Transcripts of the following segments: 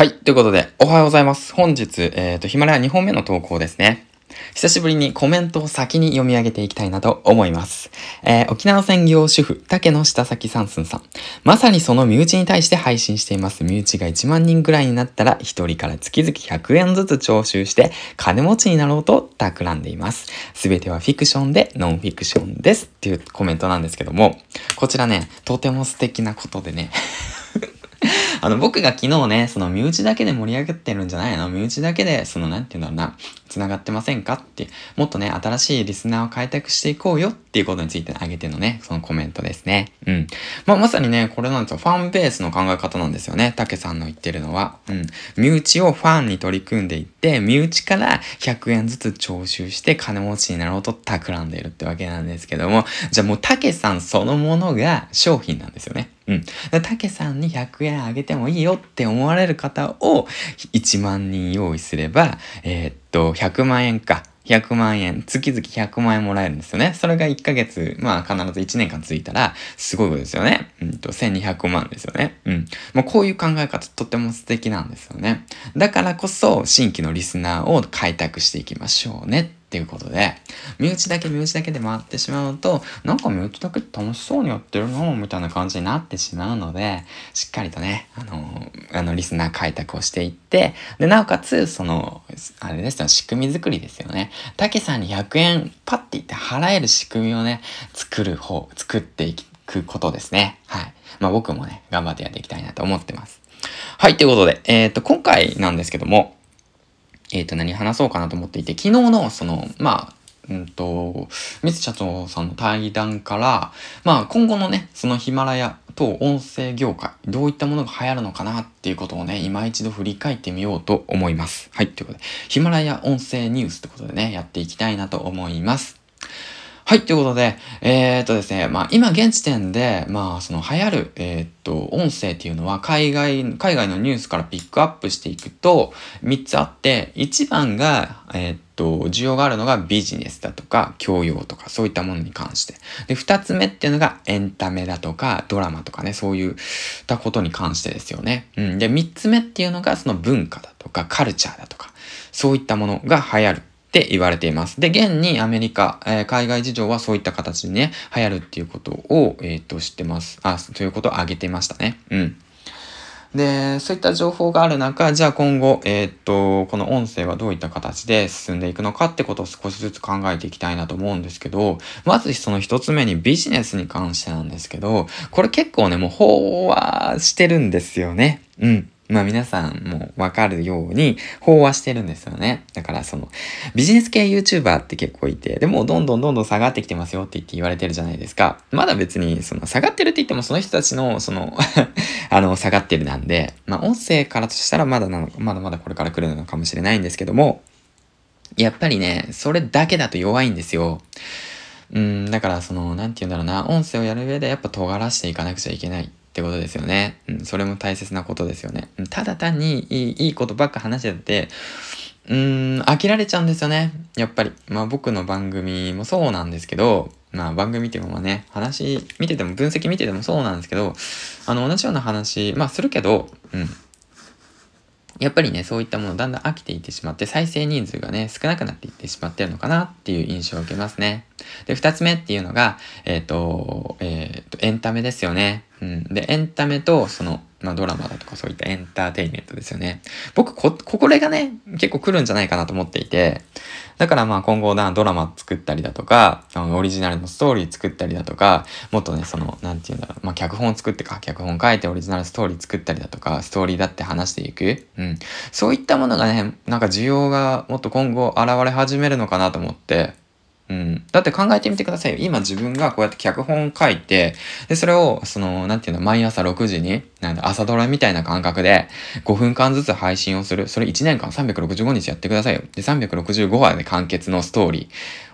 はい。ということで、おはようございます。本日、えっ、ー、と、ヒマラヤ2本目の投稿ですね。久しぶりにコメントを先に読み上げていきたいなと思います。えー、沖縄専業主婦、竹野下崎三寸さん。まさにその身内に対して配信しています。身内が1万人ぐらいになったら、1人から月々100円ずつ徴収して、金持ちになろうと企んでいます。すべてはフィクションでノンフィクションです。っていうコメントなんですけども、こちらね、とても素敵なことでねあの、僕が昨日ね、その身内だけで盛り上がってるんじゃないの？身内だけで、その、なんて言うんだろうな、繋がってませんかって、もっとね、新しいリスナーを開拓していこうよっていうことについてあげてのね、そのコメントですね。うん。まあ、まさにね、これなんですよ。ファンベースの考え方なんですよね。竹さんの言ってるのは。うん。身内をファンに取り組んでいって、身内から100円ずつ徴収して金持ちになろうと企んでいるってわけなんですけども、じゃあもう竹さんそのものが商品なんですよね。うん。たけさんに100円あげてもいいよって思われる方を1万人用意すれば、えー、っと、100万円か。100万円、月々100万円もらえるんですよね。それが1ヶ月、まあ必ず1年間続いたら、すごいことですよね。うんと、1200万ですよね。うん。もうこういう考え方とても素敵なんですよね。だからこそ、新規のリスナーを開拓していきましょうねっていうことで、身内だけ身内だけで回ってしまうと、なんか身内だけ楽しそうにやってるのみたいな感じになってしまうので、しっかりとね、あの、あの、リスナー開拓をしていって、で、なおかつ、その、あれですよ、仕組み作りですよね。たけさんに100円パッて言って払える仕組みをね、作る方、作っていくことですね。はい。まあ僕もね、頑張ってやっていきたいなと思ってます。はい、ということで、えっ、ー、と、今回なんですけども、えっ、ー、と、何話そうかなと思っていて、昨日の、その、まあ、うんと、ミス社長さんの対談から、まあ今後のね、そのヒマラヤと音声業界、どういったものが流行るのかなっていうことをね、今一度振り返ってみようと思います。はい、ということで、ヒマラヤ音声ニュースってことでね、やっていきたいなと思います。はい、ということで、えー、っとですね、まあ今現時点で、まあその流行る、えー、っと、音声っていうのは海外、海外のニュースからピックアップしていくと3つあって、1番が、えー、っと、需要があるのがビジネスだとか教養とかそういったものに関して。で、2つ目っていうのがエンタメだとかドラマとかね、そういったことに関してですよね。うん。で、3つ目っていうのがその文化だとかカルチャーだとか、そういったものが流行る。って言われています。で、現にアメリカ、えー、海外事情はそういった形でね、流行るっていうことを、えっ、ー、と、知ってます。あ、ということを挙げていましたね。うん。で、そういった情報がある中、じゃあ今後、えー、っと、この音声はどういった形で進んでいくのかってことを少しずつ考えていきたいなと思うんですけど、まずその一つ目にビジネスに関してなんですけど、これ結構ね、もう飽和してるんですよね。うん。まあ皆さんもわかるように飽和してるんですよね。だからそのビジネス系 YouTuber って結構いて、でもどんどんどんどん下がってきてますよって言って言われてるじゃないですか。まだ別にその下がってるって言ってもその人たちのその あの下がってるなんで、まあ音声からとしたらまだなのか、まだまだこれから来るのかもしれないんですけども、やっぱりね、それだけだと弱いんですよ。うん、だからその、なんて言うんだろうな、音声をやる上でやっぱ尖らしていかなくちゃいけない。ってことですよね。うん、それも大切なことですよね。ただ単にいいいいことばっか話してて、うーん、飽きられちゃうんですよね。やっぱり。まあ僕の番組もそうなんですけど、まあ番組っていうのはね、話見てても分析見ててもそうなんですけど、あの同じような話、まあするけど、うん。やっぱりね、そういったものだんだん飽きていってしまって、再生人数がね、少なくなっていってしまってるのかなっていう印象を受けますね。で、二つ目っていうのが、えっ、ー、と、えっ、ー、と、エンタメですよね。うん。で、エンタメと、その、まあ、ドラマだとかそういったエンターテインメントですよね。僕、こ、これがね、結構来るんじゃないかなと思っていて、だからまあ今後な、ドラマ作ったりだとか、あの、オリジナルのストーリー作ったりだとか、もっとね、その、なんて言うんだろう、まあ脚本作ってか、脚本書いてオリジナルストーリー作ったりだとか、ストーリーだって話していく。うん。そういったものがね、なんか需要がもっと今後現れ始めるのかなと思って、うん。だって考えてみてくださいよ。今自分がこうやって脚本書いて、で、それを、その、なんていうの、毎朝6時に、なんだ、朝ドラみたいな感覚で、5分間ずつ配信をする。それ1年間365日やってくださいよ。で、365話で完結のストーリ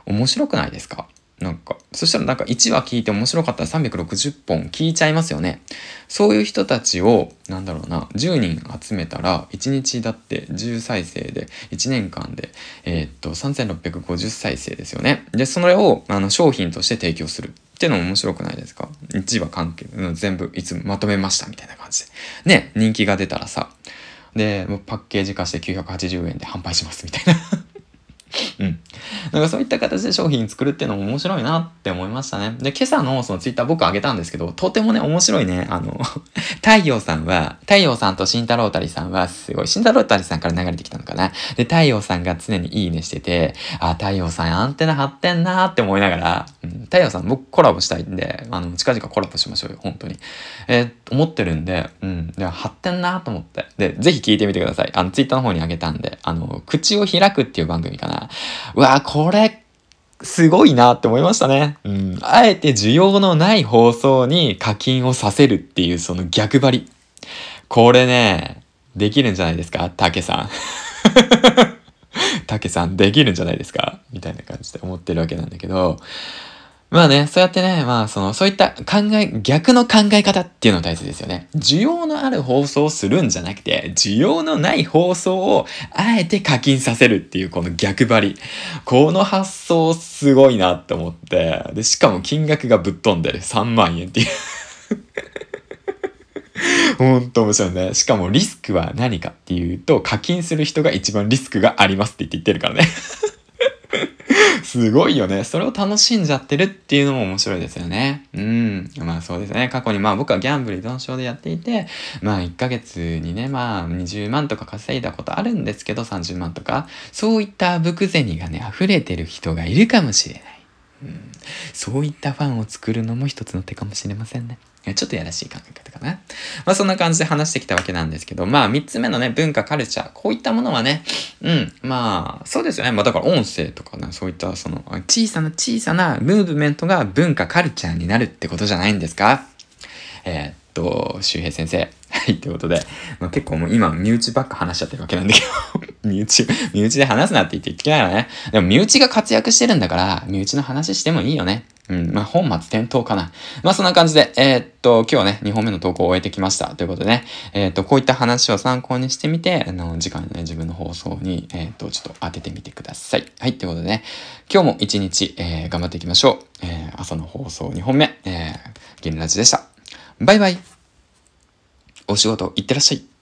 ー。面白くないですか？なんか、そしたらなんか1話聞いて面白かったら360本聞いちゃいますよね。そういう人たちを、なんだろうな、10人集めたら、1日だって10再生で、1年間で、えー、っと、3650再生ですよね。で、それを、あの、商品として提供する。ってのも面白くないですか ?1 話関係、全部いつもまとめましたみたいな感じで。ね、人気が出たらさ、で、パッケージ化して980円で販売しますみたいな うん。なんかそういった形で商品作るっていうのも面白いなって思いましたね。で、今朝のそのツイッター僕上げたんですけど、とてもね、面白いね。あの 太陽さんは、太陽さんと慎太郎たりさんはすごい、慎太郎たりさんから流れてきたのかな。で、太陽さんが常にいいねしてて、あ、太陽さんアンテナ張ってんなーって思いながら、うん、太陽さん僕コラボしたいんで、あの、近々コラボしましょうよ、本当に。えー、思ってるんで、うん、で、張ってんなーと思って。で、ぜひ聞いてみてください。あの、ツイッターの方にあげたんで、あの、口を開くっていう番組かな。うわこれ、すごいなって思いましたね。うん。あえて需要のない放送に課金をさせるっていうその逆張り。これね、できるんじゃないですか？竹さん。竹さんできるんじゃないですか？みたいな感じで思ってるわけなんだけど、まあね、そうやってね、まあその、そういった考え、逆の考え方っていうのが大切ですよね。需要のある放送をするんじゃなくて、需要のない放送をあえて課金させるっていうこの逆張り。この発想すごいなって思って、で、しかも金額がぶっ飛んでる。3万円っていう ほんと面白いね。しかもリスクは何かっていうと、課金する人が一番リスクがありますって言って言ってるからねすごいよね。それを楽しんじゃってるっていうのも面白いですよね。うん。まあそうですね。過去にまあ僕はギャンブル依存症でやっていて、まあ1ヶ月にね、まあ20万とか稼いだことあるんですけど、30万とか、そういったブク銭がね、溢れてる人がいるかもしれない。うん、そういったファンを作るのも一つの手かもしれませんね。ちょっとやらしい考え方かな。まあそんな感じで話してきたわけなんですけど、まあ三つ目のね、文化、カルチャー、こういったものはね、うん、まあそうですよね。まあだから音声とかね、そういったその小さな小さなムーブメントが文化、カルチャーになるってことじゃないんですか？えー、っと、周平先生。はい、ってことで、まあ、結構もう今、身内ばっか話しちゃってるわけなんだけど 身内、身内で話すなって言って言ってきながらね。でも身内が活躍してるんだから、身内の話してもいいよね。うん。まあ、本末転倒かな。まあ、そんな感じで、えー、っと、今日はね、2本目の投稿を終えてきました。ということでね、えー、っと、こういった話を参考にしてみて、あの、次回のね、自分の放送に、えー、っと、ちょっと当ててみてください。はい、ということでね、今日も一日、えー、頑張っていきましょう。えー、朝の放送2本目、えー、銀ラジでした。バイバイ。お仕事行ってらっしゃい。